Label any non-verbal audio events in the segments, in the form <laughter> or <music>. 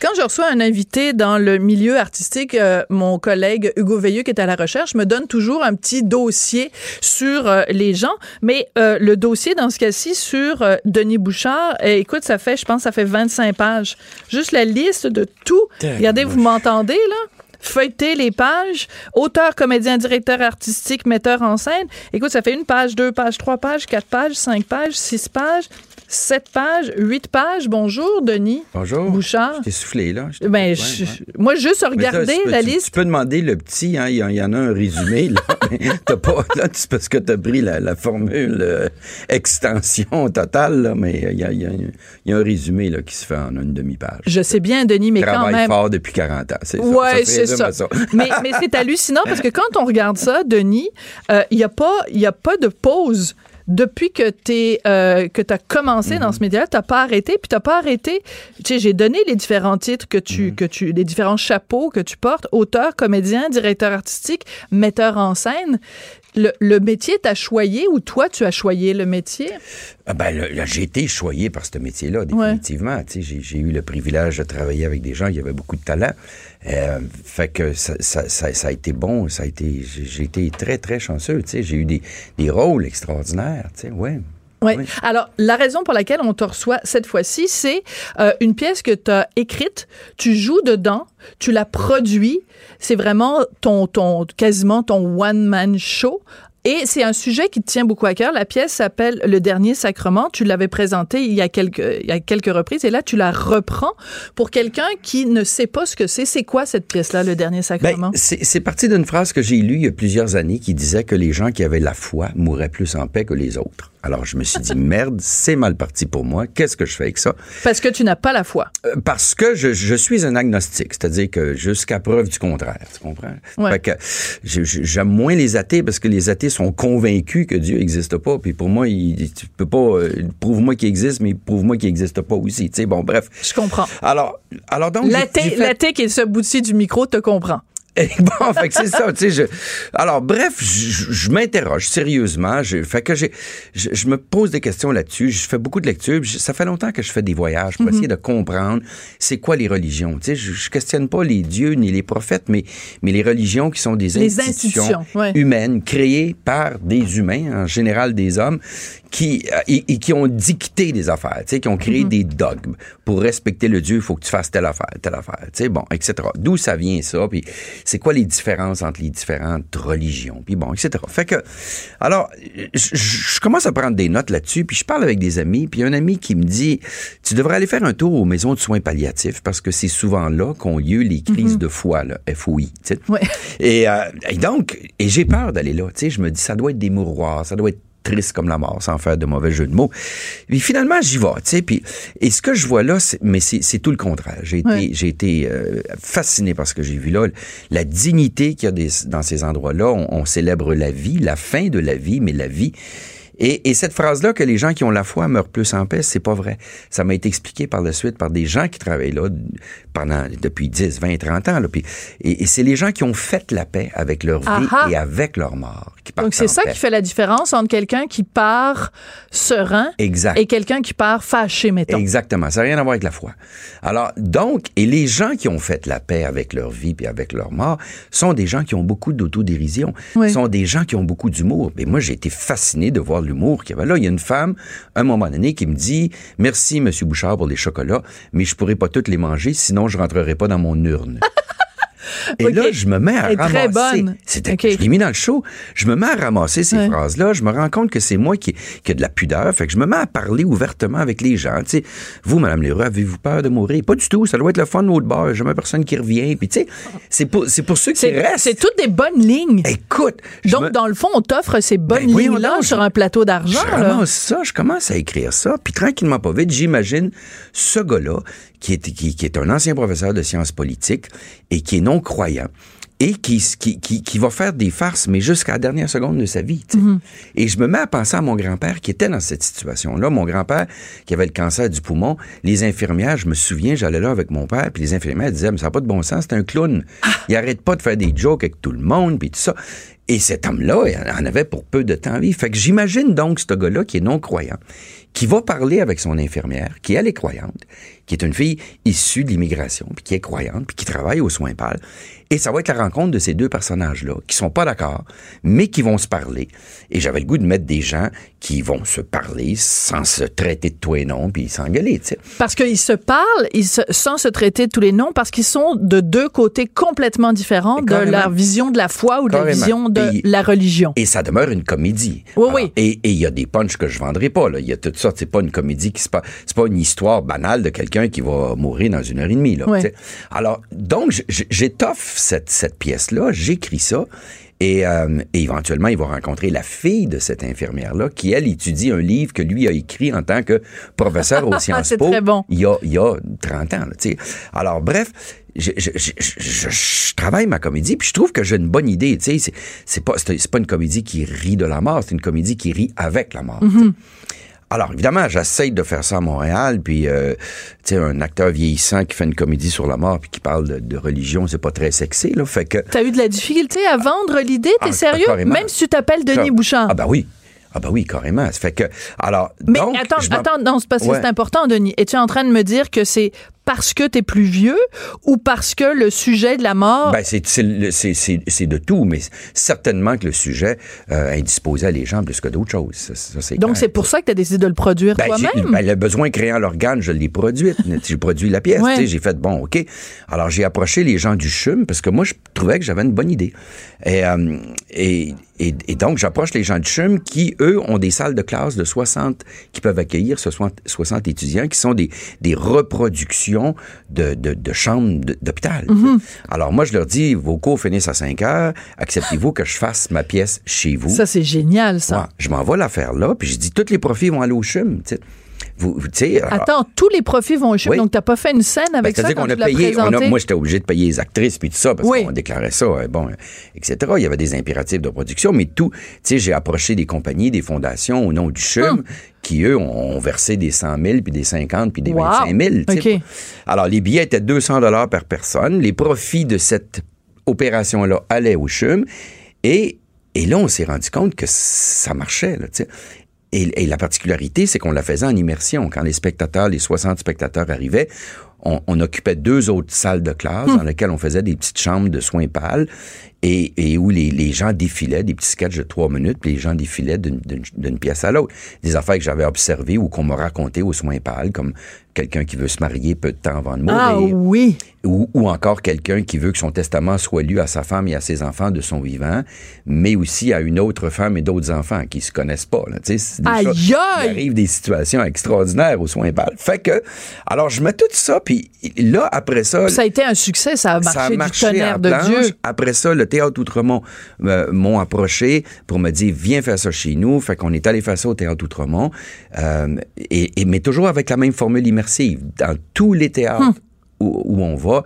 Quand je reçois un invité dans le milieu artistique, euh, mon collègue Hugo Veilleux, qui est à la recherche, me donne toujours un petit dossier sur euh, les gens. Mais euh, le dossier, dans ce cas-ci, sur Denis Bouchard, écoute, ça fait, je pense, ça fait 25 pages. Juste la liste de tout. Regardez, vous m'entendez, là? feuilleter les pages, auteur, comédien, directeur artistique, metteur en scène. Écoute, ça fait une page, deux pages, trois pages, quatre pages, cinq pages, six pages. 7 pages, 8 pages. Bonjour, Denis. Bonjour. Bouchard. Je t'ai soufflé, là. Ben, moi, juste regarder la liste. Tu peux demander le petit, hein, il y, en a un résumé, là. <laughs> t'as pas, là, c'est parce que tu as pris la, formule euh, extension totale, là, mais il y a, y a, un résumé, là, qui se fait en une demi-page. Je sais bien, Denis, mais quand même. fort depuis 40 ans, c'est ouais, c'est ça. mais, mais c'est hallucinant parce que quand on regarde ça, Denis, euh, il n'y a pas, il a pas de pause depuis que tu euh, que as commencé dans ce mhm. média, tu n'as pas arrêté, puis tu n'as pas arrêté. Tu sais, j'ai donné les différents titres que tu, mhm. que tu, les différents chapeaux que tu portes, auteur, comédien, directeur artistique, metteur en scène. Le, le métier t'a choyé ou toi, tu as choyé le métier? Ah ben, j'ai été choyé par ce métier-là, définitivement. J'ai eu le privilège de travailler avec des gens qui avaient beaucoup de talent. Euh, fait que ça, ça, ça, a été bon, ça a été, j'ai été très, très chanceux. J'ai eu des, des rôles extraordinaires. Ouais. Oui. Alors, la raison pour laquelle on te reçoit cette fois-ci, c'est euh, une pièce que tu as écrite, tu joues dedans, tu la produis, c'est vraiment ton, ton, quasiment ton one-man show. Et c'est un sujet qui te tient beaucoup à cœur. La pièce s'appelle Le Dernier Sacrement. Tu l'avais présentée il y a quelques, il y a quelques reprises et là, tu la reprends pour quelqu'un qui ne sait pas ce que c'est. C'est quoi cette pièce-là, Le Dernier Sacrement? Ben, c'est parti d'une phrase que j'ai lue il y a plusieurs années qui disait que les gens qui avaient la foi mouraient plus en paix que les autres. Alors, je me suis dit, <laughs> merde, c'est mal parti pour moi. Qu'est-ce que je fais avec ça? Parce que tu n'as pas la foi. Euh, parce que je, je, suis un agnostique, c'est-à-dire que jusqu'à preuve du contraire, tu comprends? Ouais. Fait que j'aime moins les athées parce que les athées sont convaincus que Dieu n'existe pas. Puis pour moi, il, tu peux pas, euh, prouve-moi qu'il existe, mais prouve-moi qu'il n'existe pas aussi. Tu sais, bon, bref. Je comprends. Alors, alors donc. L'athée fait... qui est ce bout du micro te comprend. <laughs> bon, fait que c'est ça, tu sais. Je... Alors, bref, je, m'interroge sérieusement. Je, fait que j'ai, je, me pose des questions là-dessus. Je fais beaucoup de lectures. Ça fait longtemps que je fais des voyages pour mhm. essayer de comprendre c'est quoi les religions. Tu sais, je, je, questionne pas les dieux ni les prophètes, mais, mais les religions qui sont des institutions, humaines créées par des humains, en général des hommes, qui euh, et, qui ont dicté des affaires, tu sais, qui ont créé mhm. des dogmes pour respecter le Dieu, il faut que tu fasses telle affaire, telle affaire, tu sais, bon, etc. D'où ça vient ça, puis c'est quoi les différences entre les différentes religions, puis bon, etc. Fait que, alors, je, commence à prendre des notes là-dessus, puis je parle avec des amis, puis un ami qui me dit, tu devrais aller faire un tour aux maisons de soins palliatifs parce que c'est souvent là qu'ont lieu les crises mhm. de foi, là, FOI, tu sais. Ouais. Et, euh, et donc, et j'ai peur d'aller là, tu sais, je me dis, ça doit être des mouroirs, ça doit être triste comme la mort, sans faire de mauvais jeu de mots. Puis finalement, j'y vais, tu sais. Puis et ce que je vois là, mais c'est tout le contraire. J'ai été, j'ai été euh, fasciné par ce que j'ai vu là, la dignité qu'il y a des, dans ces endroits-là. on célèbre la vie, la fin de la vie, mais la vie. Et, et cette phrase-là, que les gens qui ont la foi meurent plus en paix, c'est pas vrai. Ça m'a été expliqué par la suite par des gens qui travaillent là pendant depuis 10, 20, 30 ans. Là. Puis, et, c'est les gens qui ont fait la paix avec leur vie et avec leur mort. Qui Donc c'est ça qui fait la différence entre quelqu'un qui part serein exact. et quelqu'un qui part fâché, mettons. Exactement. Ça n'a rien à voir avec la foi. Alors, donc, et les gens qui ont fait la paix avec leur vie et avec leur mort sont des gens qui ont beaucoup d'autodérision. Oui. sont des gens qui ont beaucoup d'humour. Mais moi, j'ai été fasciné de voir l'humour qu'il y avait là. Il y a une femme, un moment donné, qui me dit Merci, Monsieur Bouchard, pour les chocolats, mais je pourrais pas toutes les manger, sinon je rentrerai pas dans mon urne. Et là, je me mets à ramasser. Très bonne. C'était, Je l'ai mis dans le show. Je me mets à ramasser ces phrases-là. Je me rends compte que c'est moi qui, qui ai de la pudeur. Fait que je me mets à parler ouvertement avec les gens. Tu sais, vous, Madame Leroy, avez-vous peur de mourir? Pas du tout. Ça doit être le fun de bord. J'ai jamais personne qui revient. Puis, tu sais, c'est pour, c'est pour ceux qui restent. C'est toutes des bonnes lignes. Écoute. Donc, dans le fond, on t'offre ces bonnes ben, lignes-là sur un plateau d'argent. Je ça. Je commence à écrire ça. Puis, tranquillement, pas vite, j'imagine ce gars-là qui est, qui, qui est un ancien professeur de sciences politiques et qui est non-croyant et qui, qui, qui, va faire des farces, mais jusqu'à la dernière seconde de sa vie. Mm-hmm. Et je me mets à penser à mon grand-père qui était dans cette situation-là. Mon grand-père qui avait le cancer du poumon, les infirmières, je me souviens, j'allais là avec mon père, puis les infirmières disaient, mais ça n'a pas de bon sens, c'est un clown. Ah! Il arrête pas de faire des jokes avec tout le monde, puis tout ça. Et cet homme-là, il en avait pour peu de temps vie. Fait que j'imagine donc ce gars-là qui est non-croyant, qui va parler avec son infirmière, qui elle est croyante, qui est une fille issue de l'immigration, puis qui est croyante, puis qui travaille aux soins pâles. Et ça va être la rencontre de ces deux personnages-là, qui sont pas d'accord, mais qui vont se parler. Et j'avais le goût de mettre des gens qui vont se parler sans se traiter de tous les noms, puis s'engueuler, tu sais. Parce qu'ils se parlent ils se, sans se traiter de tous les noms, parce qu'ils sont de deux côtés complètement différents de la vision de la foi ou de la vision de la religion. Et ça demeure une comédie. Oui, oui. Et il y a des punchs que je vendrai pas, là. Il y a toutes sortes. C'est pas une comédie qui se passe. C'est pas une histoire banale de quelqu'un qui va mourir dans une heure et demie, là. Alors, donc, j'étoffe cette, cette pièce-là, j'écris ça. Euh, et, éventuellement, il va rencontrer la fille de cette infirmière-là, qui, elle, étudie un livre que lui a écrit en tant que professeur au <laughs> Sciences Po bon. il, y a, il y a 30 ans. Là, Alors, bref, je, je, je, je, travaille ma comédie, puis je trouve que j'ai une bonne idée. C'est, pas, pas une comédie qui rit de la mort, c'est une comédie qui rit avec la mort. Mm-hmm. Alors, évidemment, j'essaye de faire ça à Montréal, puis, euh, tu sais, un acteur vieillissant qui fait une comédie sur la mort puis qui parle de, religion, c'est pas très sexy, là, fait que... T'as eu de la difficulté à vendre l'idée, t'es ah, sérieux? Même si tu t'appelles Denis Bouchard. Ah ben oui, ah ben oui, carrément. Ça fait que alors. Mais attends, attends, non, c'est parce que c'est important, Denis. Es-tu en train de me dire que c'est parce que tu es plus vieux ou parce que le sujet de la mort... Ben, c'est, c'est, de tout, mais certainement que le sujet euh, indisposait les gens plus que d'autres choses. Ça, Donc, c'est pour ça que tu as décidé de le produire ben, toi-même? Ben, le besoin créant l'organe, je l'ai produit. <laughs> j'ai produit la pièce. J'ai fait, bon, OK. Alors, j'ai approché les gens du CHUM parce que moi, je trouvais que j'avais une bonne idée. Et, euh, et, et, donc, j'approche les gens du CHUM qui, eux, ont des salles de classe de 60, qui peuvent accueillir 60, 60 étudiants, qui sont des, des reproductions de, de, de chambres d'hôpital. Mhm. Alors moi, je leur dis, vos cours finissent à 5 heures, acceptez-vous que je fasse ma pièce chez vous? Ça, c'est génial, ça. je m'en vais la faire là, puis je dis, tous les profits vont aller au CHUM. Vous, Attends, tous les profits vont au CHUM, donc t'as pas fait une scène avec ben, ça quand qu'on a payé, Moi, j'étais obligé de payer les actrices puis tout ça, parce qu'on déclarait ça, euh, bon, etc. Il y avait des impératifs de production, mais tout, tu sais, j'ai approché des compagnies, des fondations au nom du CHUM, hum qui, eux, ont versé des 100 000, puis des 50, puis des 25 000. Alors, les billets étaient 200 dollars par personne. Les profits de cette opération-là allaient au CHUM. Et, et là, on s'est rendu compte que ça marchait. Là, et, et, la particularité, c'est qu'on la faisait en immersion. Quand les spectateurs, les 60 spectateurs arrivaient, on, on occupait deux autres salles de classe hum. dans lesquelles on faisait des petites chambres de soins pâles et, et où les, les, gens défilaient, des petits sketchs de trois minutes, puis les gens défilaient d'une pièce à l'autre. Des affaires que j'avais observées ou qu'on m'a racontées aux soins pâles, comme quelqu'un qui veut se marier peu de temps avant de mourir. Ah oui. Ou, ou encore quelqu'un qui veut que son testament soit lu à sa femme et à ses enfants de son vivant, mais aussi à une autre femme et d'autres enfants qui se connaissent pas. Là. Sais, aïe, il arrive des situations extraordinaires aux soins pâles. Fait que, alors je mets tout ça, puis là, après ça... Ça a été un succès, ça a marché, ça a marché du tonnerre de Dieu. Après ça, le Théâtre Outremont euh, m'ont approché pour me dire viens faire ça chez nous. Fait qu'on est allé faire ça au Théâtre Outremont, euh, et, et, mais toujours avec la même formule immersive. Dans tous les théâtres, hum. Où, on va,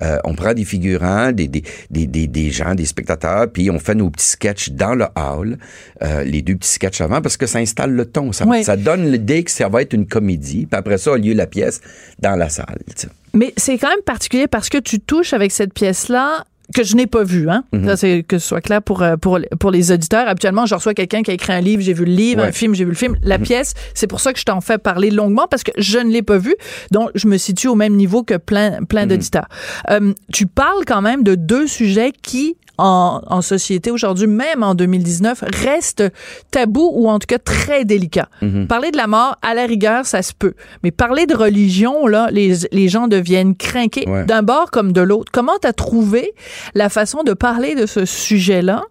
euh, on prend des figurants, des, des, des, des, gens, des spectateurs, puis on fait nos petits sketchs dans le hall, euh, les deux petits sketchs avant, parce que ça installe le ton. Ça, ça donne l'idée que ça va être une comédie, puis après ça a lieu la pièce dans la salle. Mais c'est quand même particulier parce que tu touches avec cette pièce-là que je n'ai pas vu, hein. Mhm. c'est que ce soit clair pour euh, pour pour les auditeurs. Habituellement, je reçois quelqu'un qui a écrit un livre, j'ai vu le livre, un film, j'ai vu le film. La mhm. pièce, c'est pour ça que je t'en fais parler longuement parce que je ne l'ai pas vu, donc je me situe au même niveau que plein plein mhm. d'auditeurs. Euh, tu parles quand même de deux sujets qui en, en société aujourd'hui, même en 2019, reste tabou ou en tout cas très délicat. Mhm. Parler de la mort, à la rigueur, ça se peut. Mais parler de religion, là, les, les gens deviennent craqués d'un bord comme de l'autre. Comment t'as trouvé la façon de parler de ce sujet-là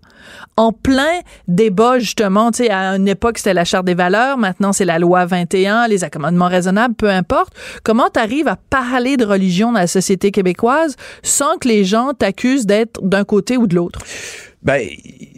en plein débat, justement, tu sais, à une époque, c'était la Charte des valeurs, maintenant, c'est la loi 21, les accommodements raisonnables, peu importe. Comment tu à parler de religion dans la société québécoise sans que les gens t'accusent d'être d'un côté ou de l'autre? Ben,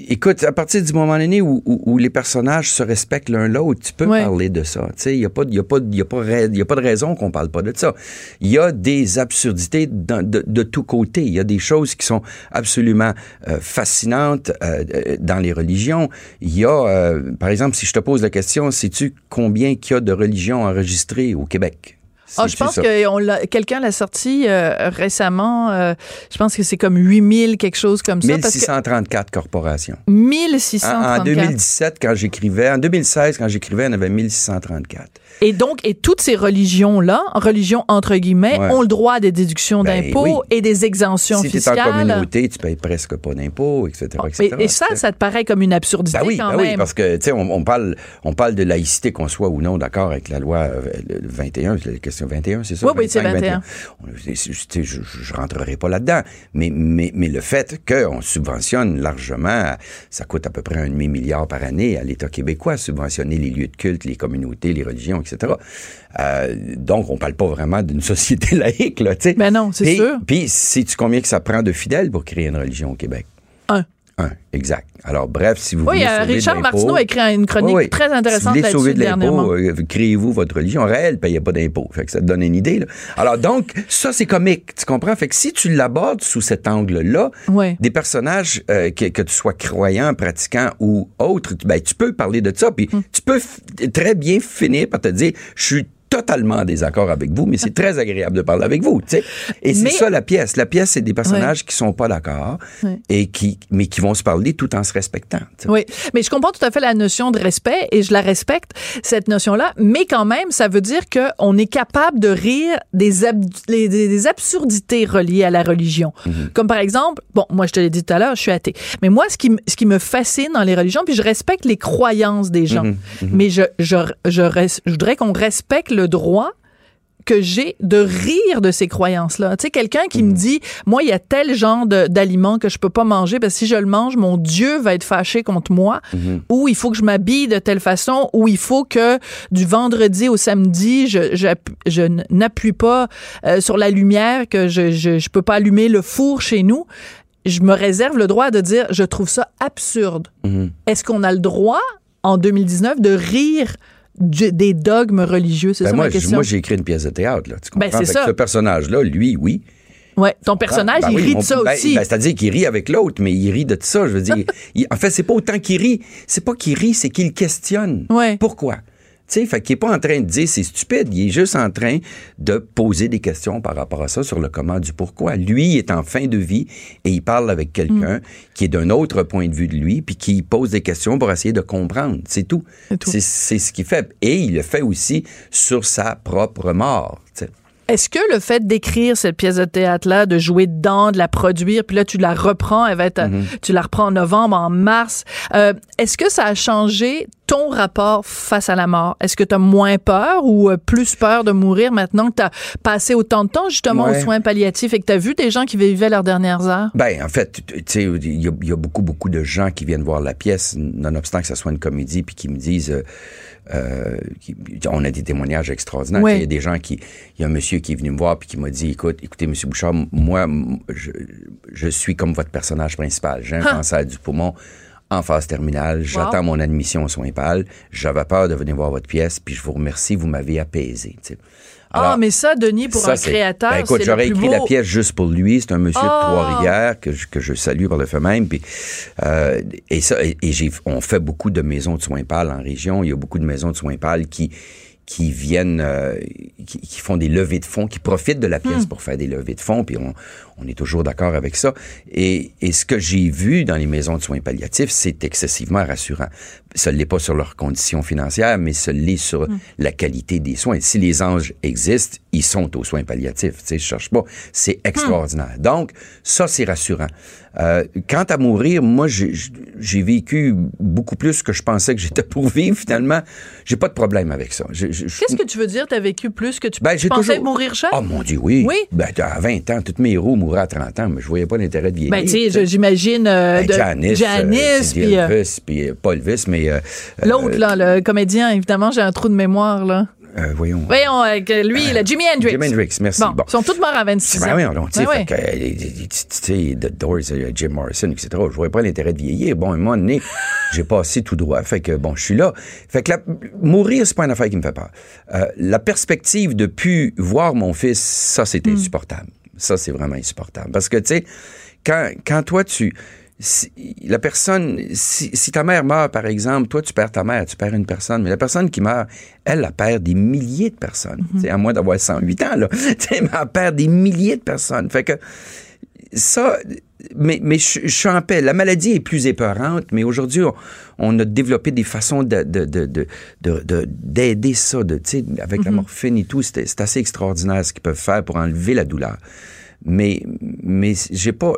écoute, à partir du moment donné où, où, les personnages se respectent l'un l'autre, tu peux parler de ça. Tu sais, il y a pas, y a pas, y a pas, y a pas de raison qu'on parle pas de ça. Il y a des absurdités de, de, de tous côtés. Il y a des choses qui sont absolument euh, fascinantes euh, euh, dans les religions. Il y a, par exemple, si je te pose la question, sais-tu combien qu'il y a de religions enregistrées au Québec? Ah, je pense que quelqu'un l'a sorti euh, récemment. Euh, je pense que c'est comme 8000, quelque chose comme ça. 1634 corporations. 1634. En, en 2017, quand j'écrivais, en 2016, quand j'écrivais, on avait 1634. Et donc, et toutes ces religions-là, religions entre guillemets, ont le droit à des déductions ben d'impôts et des exemptions fiscales. Si tu es en communauté, tu payes presque pas d'impôts, etc., etc. Et, ça, ça te paraît comme une absurdité ben oui, quand ben même. oui, parce que, tu sais, on, parle, on parle de laïcité, qu'on soit ou non d'accord avec la loi 21, euh, c'est la question 21, c'est ça? Oui, oui, c'est 21. Je, je, rentrerai pas là-dedans. Mais, mais, mais le fait qu'on subventionne largement, ça coûte à peu près un demi-milliard par année à l'État québécois, subventionner les lieux de culte, les communautés, les religions, etc. Euh, donc, on parle pas vraiment d'une <laughs> société laïque, là, tu sais. Ben non, c'est sûr. Puis, sais-tu combien que ça prend de fidèles pour créer une religion au Québec? Un. Un, exact. Alors, bref, si vous oui, voulez. Oui, euh, Richard Martineau a écrit une chronique très intéressante si vous voulez sauver de l'impôt, euh, créez-vous votre religion. Réel, payez pas d'impôt. Fait que ça te donne une idée. Là. Alors, donc, ça, c'est comique. Tu comprends? Fait que si tu l'abordes sous cet angle-là, des personnages, euh, que, que, tu sois croyant, pratiquant ou autre, ben, tu peux parler de ça. Puis, hum. tu peux très bien finir par te dire, je suis totalement en désaccord avec vous, mais c'est <laughs> très agréable de parler avec vous. Tu sais. Et c'est ça la pièce. La pièce, c'est des personnages qui sont pas d'accord et qui, mais qui vont se parler tout en se respectant. Oui, mais je comprends tout à fait la notion de respect et je la respecte cette notion-là. Mais quand même, ça veut dire que on est capable de rire des, des, absurdités reliées à la religion. Mhm. Comme par exemple, bon, moi je te l'ai dit tout à l'heure, je suis athée. Mais moi, ce qui, ce qui me fascine dans les religions, puis je respecte les croyances des gens, mhm. Mhm. mais je, je, je, je voudrais qu'on respecte le droit que j'ai de rire de ces croyances-là. Tu sais, quelqu'un qui me mhm. dit, moi, il y a tel genre d'aliments que je peux pas manger parce que si je le mange, mon Dieu va être fâché contre moi, mhm. ou il faut que je m'habille de telle façon, ou il faut que du vendredi au samedi, je, je, je n'appuie pas euh, sur la lumière, que je, je, je peux pas allumer le four chez nous. Je me réserve le droit de dire, je trouve ça absurde. Mhm. Est-ce qu'on a le droit, en 2019, de rire des dogmes religieux, c'est ben ça moi, ma question? Moi, j'ai écrit une pièce de théâtre, là. Tu ben, comprends? Ben, Ce personnage-là, lui, oui. Ouais, ton personnage, ben il rit de ça aussi. C'est-à-dire qu'il rit avec l'autre, mais il rit de ça. Je veux dire, <laughs> en fait, c'est pas autant qu'il rit. C'est pas qu'il rit, c'est qu'il questionne. Ouais. Pourquoi? Tu sais, fait qu'il est pas en train de dire c'est stupide, il est juste en train de poser des questions par rapport à ça sur le comment du pourquoi. Lui il est en fin de vie et il parle avec quelqu'un mm. qui est d'un autre point de vue de lui puis qui pose des questions pour essayer de comprendre, c'est tout. C'est ce qu'il fait et il le fait aussi sur sa propre mort. Est-ce que le fait d'écrire cette pièce de théâtre-là, de jouer dedans, de la produire, puis là tu la reprends, elle va être, mm-hmm. tu la reprends en novembre, en mars, euh, est-ce que ça a changé ton rapport face à la mort? Est-ce que tu as moins peur ou euh, plus peur de mourir maintenant que tu as passé autant de temps justement aux soins palliatifs et que tu as vu des gens qui vivaient leurs dernières heures? Ben, en fait, tu sais, il y, a beaucoup, beaucoup de gens qui viennent voir la pièce, nonobstant que ce soit une comédie, puis qui me disent... Euh, euh, on a des témoignages extraordinaires. Il y a des gens qui, il y a un monsieur qui est venu me voir puis qui m'a dit, écoute, écoutez, monsieur Bouchard, moi, je, je suis comme votre personnage principal. J'ai un cancer du poumon en phase terminale. J'attends mon admission aux soins pâles. J'avais peur de venir voir votre pièce, puis je vous remercie, vous m'avez apaisé. Ah, mais ça, Denis, pour un créateur, ben, écoute, j'aurais écrit la pièce juste pour lui. C'est un monsieur de ah! Trois-Rivières que je, que je salue par le fait même. Puis, euh, et ça, et, j'ai, on fait beaucoup de maisons de soins pâles en région. Il y a beaucoup de maisons de soins pâles qui qui viennent, euh, qui, qui, font des levées de fonds, qui profitent de la pièce hmm. pour faire des levées de fonds, puis on, on est toujours d'accord avec ça. Et, et ce que j'ai vu dans les maisons de soins palliatifs, c'est excessivement rassurant. Ça ne l'est pas sur leurs conditions financières, mais ça l'est sur hmm. la qualité des soins. Si les anges existent, ils sont aux soins palliatifs. Tu sais, je cherche pas. C'est extraordinaire. Donc, ça, c'est rassurant. Euh, quant à mourir, moi, j'ai vécu beaucoup plus que je pensais que j'étais pour vivre. Finalement, j'ai pas de problème avec ça. Qu'est-ce que tu veux dire, tu as vécu plus que tu ben, pensais mourir cher? Oh mon Dieu, oui. Oui? Ben, à 20 ans, toutes mes héros mouraient à 30 ans, mais je voyais pas l'intérêt de vieillir. Ben, tu sais, j'imagine euh, ben, Janice, Janice puis... Elvis, puis pas Elvis, mais... L'autre, là, le comédien, évidemment, j'ai un trou de mémoire, là. Euh, voyons. Voyons, avec lui, le Jimi Hendrix. Jimi Hendrix, merci. Bon, Ils sont tous morts à 26 ans. Ben oui, tu sais, The Doors, Jim Morrison, etc. Je voyais pas l'intérêt de vieillir. Bon, à un moment donné, <laughs> j'ai passé tout droit. Fait que, bon, je suis là. Fait que mourir, c'est pas une affaire qui me fait peur. Euh, la perspective de plus voir mon fils, ça, c'est hmm. insupportable. Ça, c'est vraiment insupportable. Parce que, tu sais, quand, quand toi, tu si, la personne, si, si, ta mère meurt, par exemple, toi, tu perds ta mère, tu perds une personne, mais la personne qui meurt, elle, elle perd des milliers de personnes. Mm À moins d'avoir 108 ans, là. <laughs> mais elle perd des milliers de personnes. Fait que ça, mais, mais je, suis en paix. La maladie est plus épeurante, mais aujourd'hui, on, a développé des façons d'aider de, de, de, de, ça, de, avec la mhm. morphine et tout. C'est assez extraordinaire ce qu'ils peuvent faire pour enlever la douleur. Mais, mais j'ai pas...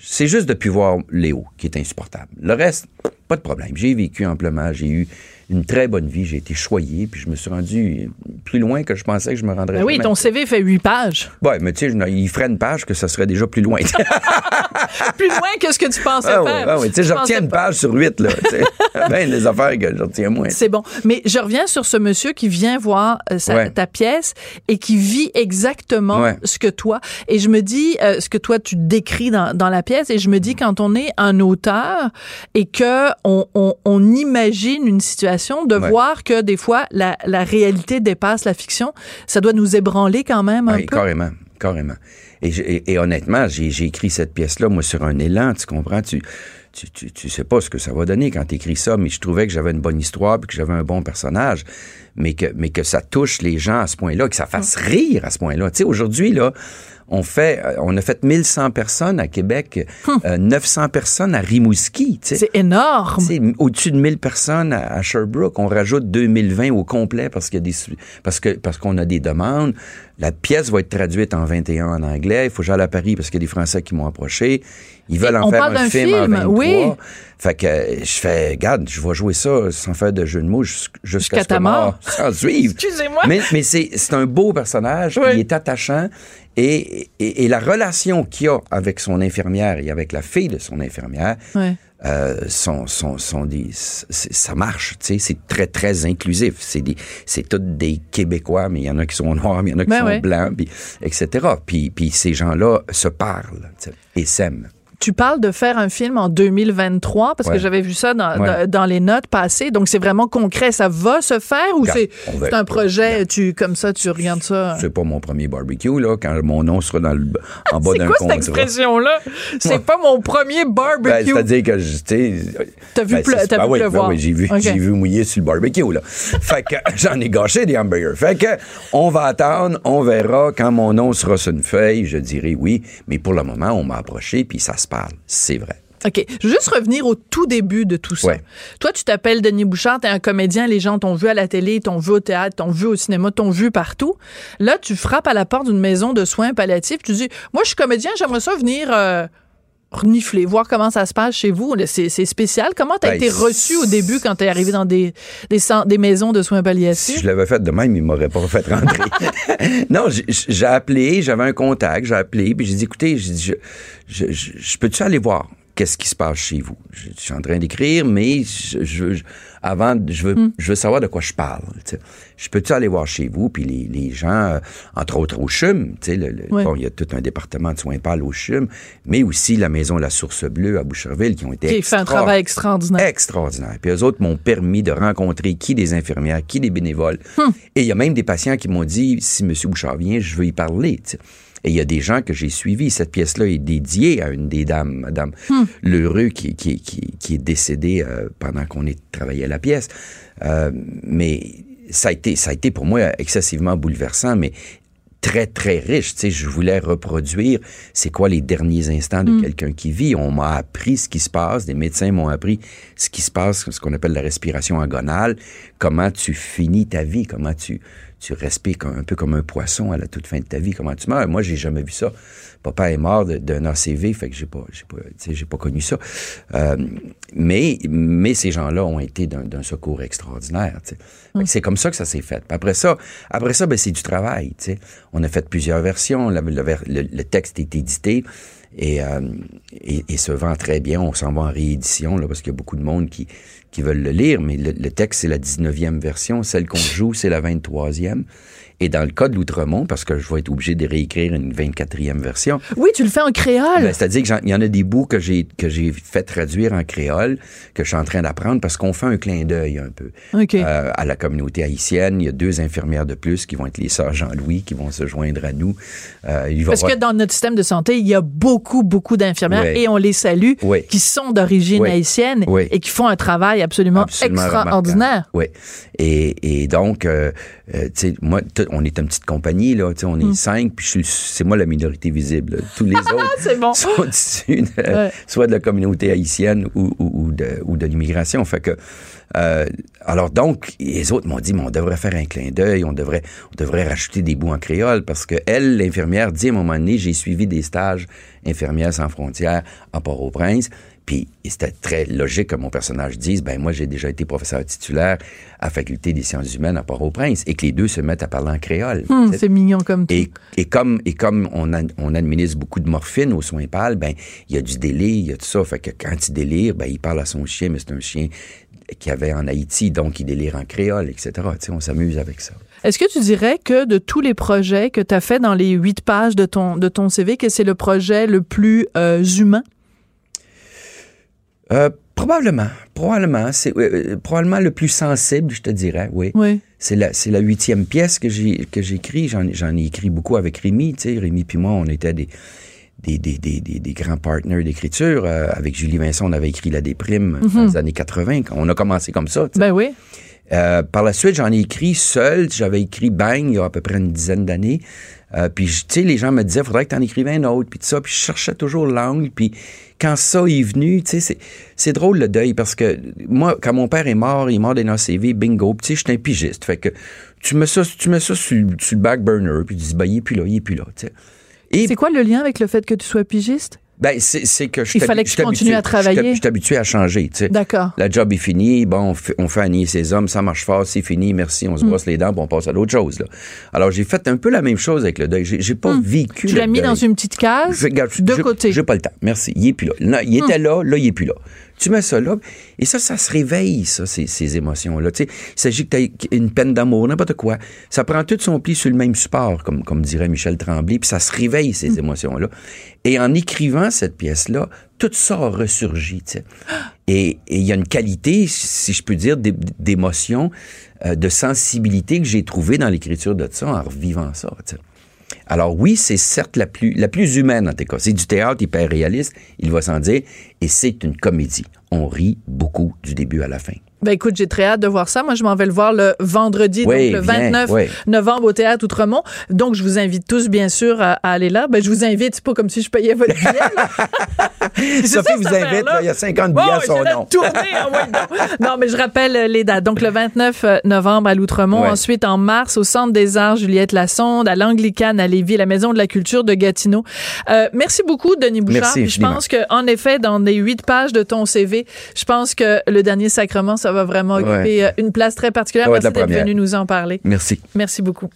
C'est juste depuis voir Léo qui est insupportable. Le reste, pas de problème. J'ai vécu amplement, j'ai eu une très bonne vie. J'ai été choyé, puis je me suis rendu plus loin que je pensais que je me rendrais. Ben oui, ton CV fait huit pages. Oui, mais tu sais, il ferait une page que ça serait déjà plus loin. <laughs> plus loin que ce que tu pensais ah, faire. Oui, ah, oui. tu sais, je retiens une page sur huit, là. <laughs> ben, les affaires que je retiens moins. C'est bon. Mais je reviens sur ce monsieur qui vient voir euh, ta pièce et qui vit exactement ce que toi. Et je me dis, euh, ce que toi, tu décris dans, dans, la pièce, et je me dis, quand on est un auteur et que on, on, on imagine une situation de voir que des fois, la, réalité dépasse la fiction. Ça doit nous ébranler quand même un peu? Carrément, carrément. Et, honnêtement, j'ai écrit cette pièce-là, moi, sur un élan, tu comprends? Tu, tu, tu, sais pas ce que ça va donner quand tu écris ça, mais je trouvais que j'avais une bonne histoire, que j'avais un bon personnage, mais que, mais que ça touche les gens à ce point-là, que ça fasse rire à ce point-là. Tu sais, aujourd'hui, là, on fait, euh, on a fait 1100 personnes à Québec, 900 hum. euh, personnes à Rimouski. C'est énorme. Au-dessus de 1000 personnes à, Sherbrooke. On rajoute 2020 au complet parce qu'il y a des, parce que, parce qu'on a des demandes. La pièce va être traduite en 21 en anglais. Il faut que j'aille à Paris parce qu'il y a des Français qui m'ont approché. Ils veulent en faire un film, en 23. Oui. Fait que je fais, regarde, je vais jouer ça sans faire de jeu de mots jusqu'à ce ta mort. Sans suivre. Excusez-moi. Mais, mais c'est un beau personnage. Il est attachant. Et, et, la relation qu'il a avec son infirmière et avec la fille de son infirmière, euh, sont, sont, sont des, ça marche, tu sais, c'est très, très inclusif. C'est des, c'est tous des Québécois, mais il y en a qui sont noirs, mais il y en a qui ben sont blancs, puis, etc. Puis, puis ces gens-là se parlent et s'aiment tu parles de faire un film en 2023 parce que j'avais vu ça dans, dans, les notes passées. Donc c'est vraiment concret. Ça va se faire ou c'est un projet tu comme ça tu regardes ça? C'est pas mon premier barbecue là quand mon nom sera dans le, en bas d'un contrat. C'est quoi cette expression là C'est pas mon premier barbecue. Ben, C'est-à-dire que tu T'as vu, ben, as vu ben pleuvoir. oui, j'ai vu j'ai vu mouiller sur le barbecue là. fait que <laughs> j'en ai gâché des hamburgers. Fait que on va attendre, on verra quand mon nom sera sur une feuille, je dirai oui, mais pour le moment on m'a approché puis ça se parle. C'est vrai. OK. Je veux juste revenir au tout début de tout ça. Toi, tu t'appelles Denis Bouchard, t'es un comédien, les gens t'ont vu à la télé, t'ont vu au théâtre, t'ont vu au cinéma, t'ont vu partout. Là, tu frappes à la porte d'une maison de soins palliatifs, tu dis, moi, je suis comédien, j'aimerais ça venir... Euh, renifler, voir comment ça se passe chez vous. C'est spécial. Comment tu as ben, été reçu au début quand tu es arrivé dans des, des, des, maisons de soins palliatifs? Si je l'avais fait de même, il m'aurait pas fait rentrer. <laughs> non, j'ai appelé, j'avais un contact, j'ai appelé, puis j'ai dit, écoutez, je, je, je peux-tu aller voir? Qu'est-ce qui se passe chez vous? Je, suis en train d'écrire, mais je, je, avant, je veux, hmm. je veux savoir de quoi je parle. Je peux-tu aller voir chez vous, puis les, les gens, euh, entre autres au CHUM, le, bon, il y a tout un département de soins pâles au CHUM, mais aussi la maison La Source Bleue à Boucherville, qui ont été Qui fait un travail extraordinaire. Extraordinaire. Puis eux autres m'ont permis de rencontrer qui des infirmières, qui des bénévoles. Hmm. Et il y a même des patients qui m'ont dit, si M. Bouchard vient, je veux y parler. Et il y a des gens que j'ai suivis. Cette pièce-là est dédiée à une des dames, Madame hmm. Lheureux, qui, qui, qui, est décédée euh, pendant qu'on est travaillé à la pièce. Euh, mais ça a été, ça a été pour moi excessivement bouleversant, mais très, très riche. Tu sais, je voulais reproduire c'est quoi les derniers instants de hmm. quelqu'un qui vit. On m'a appris ce qui se passe, des médecins m'ont appris ce qui se passe, ce qu'on appelle la respiration agonale, comment tu finis ta vie, comment tu, tu respires un peu comme un poisson à la toute fin de ta vie, comment tu meurs? Moi, j'ai jamais vu ça. Papa est mort d'un ACV, fait que j'ai pas, j'ai pas, j'ai pas connu ça. Euh, mais, mais ces gens-là ont été d'un secours extraordinaire. Hum. C'est comme ça que ça s'est fait. après ça, après ça, ben, c'est du travail. On a fait plusieurs versions. Le, le, texte est édité. Et, euh, et, et, se vend très bien. On s'en va en réédition là, parce qu'il y a beaucoup de monde qui, qui veulent le lire, mais le, le texte, c'est la 19e version. Celle qu'on <laughs> joue, c'est la 23e. Et dans le cas de l'Outremont, parce que je vais être obligé de réécrire une 24e version. Oui, tu le fais en créole. Ben, c'est-à-dire qu'il y en a des bouts que j'ai que j'ai fait traduire en créole, que je suis en train d'apprendre parce qu'on fait un clin d'œil un peu euh, à la communauté haïtienne. Il y a deux infirmières de plus qui vont être les sœurs Jean-Louis qui vont se joindre à nous. Euh, parce que dans notre système de santé, il y a beaucoup beaucoup, d'infirmières Oui. et on les salue, Oui. qui sont d'origine Oui. haïtienne et qui font un travail absolument, Absolument extraordinaire. Oui. Et, et donc, euh, euh, tu sais, moi, on est une petite compagnie, là. Tu sais, on est cinq, puis c'est moi la minorité visible. là. Tous les <laughs> autres. C'est bon. <laughs> sont issus de- Ouais. soit de la communauté haïtienne ou, ou, ou de, ou de l'immigration. Fait que, euh, alors donc, les autres m'ont dit, mais on devrait faire un clin d'œil, on devrait, on devrait rajouter des bouts en créole, parce que elle, l'infirmière, dit à un moment donné, j'ai suivi des stages infirmières sans frontières à Port-au-Prince. Puis c'était très logique que mon personnage dise, ben moi j'ai déjà été professeur titulaire à Faculté des sciences humaines à Port-au-Prince, et que les deux se mettent à parler en créole. Sais, c'est mignon comme tout. et, et comme, et comme on, a- on administre beaucoup de morphine aux soins pâles, ben, il y a du délire, il y a tout ça. Fait que quand il délire, ben, il parle à son chien, mais c'est un chien qu'il y avait en Haïti, donc il délire en créole, etc. Tu sais, on s'amuse avec ça. Est-ce que tu dirais que de tous les projets que tu as fait dans les huit pages de ton, de ton CV, que c'est le projet le plus euh, humain? Euh, probablement, probablement. C'est euh, probablement le plus sensible, je te dirais, oui. Oui. C'est la, c'est la huitième pièce que j'ai, que j'écris. J'en, j'en ai écrit beaucoup avec Rémi, tu sais. Rémi puis moi, on était des, des, des, des, des, grands partenaires d'écriture. Euh, avec Julie Vincent, on avait écrit La Déprime dans les années 80. On a commencé comme ça, tu sais. Ben oui. Euh, par la suite, j'en ai écrit seul. J'avais écrit Bang il y a à peu près une dizaine d'années. Euh, puis, tu sais, les gens me disaient, faudrait que tu en écrives un autre, puis tout ça. Puis, je cherchais toujours l'angle. Puis, quand ça est venu, tu sais, c'est, drôle le deuil parce que moi, quand mon père est mort, il est mort d'un ACV, bingo. Tu sais, j'étais un pigiste. Fait que tu mets ça, tu mets ça sur, sur le back burner, puis tu dis, ben, il est plus là, il est plus là, tu sais. Et C'est quoi le lien avec le fait que tu sois pigiste? Ben, c'est, c'est que je Il fallait que je t'habitue- à travailler. Je je suis habitué à changer, tu sais. D'accord. La job est finie, bon, on fait, on fait Annie et ses hommes, ça marche fort, c'est fini, merci, on se Hmm. brosse les dents, puis on passe à l'autre chose. Là. Alors, j'ai fait un peu la même chose avec le deuil. J'ai, j'ai pas vécu Hmm. Tu l'as mis deuil. dans une petite case Je- regarde, de j'ai- côté. J'ai pas le temps, merci. Il est plus là. Il était là, là, il est plus là. Tu mets ça là, et ça, ça se réveille, ça, ces, ces émotions-là. Tu sais, il s'agit que tu aies une peine d'amour, n'importe quoi. Ça prend tout son pli sur le même support, comme, comme dirait Michel Tremblay, puis ça se réveille, ces Hmm. émotions-là. Et en écrivant cette pièce-là, tout ça a ressurgi, tu sais. <gasps> Et il y a une qualité, si je peux dire, d'é- d'émotion, euh, de sensibilité que j'ai trouvée dans l'écriture de ça en revivant ça, tu sais. Alors oui, c'est certes la plus, humaine en tout cas. C'est du théâtre hyper réaliste, il va sans dire, et c'est une comédie. On rit beaucoup du début à la fin. Ben écoute, j'ai très hâte de voir ça. Moi, je m'en vais le voir le vendredi, Oui, donc le viens, 29 oui. novembre au Théâtre Outremont. Donc, je vous invite tous, bien sûr, à, à aller là. Ben, je vous invite, c'est pas comme si je payais votre billet. <laughs> <laughs> C'est ça, Sophie vous invite, là, il y a 50 Bon, billets à son nom. tournée, ouais, non. <laughs> non, mais je rappelle euh, les dates. Donc, le 29 novembre à L'Outremont. Ouais. Ensuite, en mars, au Centre des Arts, Juliette Lassonde, à l'Anglicane, à Lévis, à la Maison de la Culture de Gatineau. Euh, merci beaucoup, Denis Bouchard. Merci Puis je pense que, en effet, dans les huit pages de ton CV, je pense que le dernier sacrement, ça va vraiment Ouais. occuper euh, une place très particulière. Ça être Merci d'être venu nous en parler. Merci. Merci beaucoup.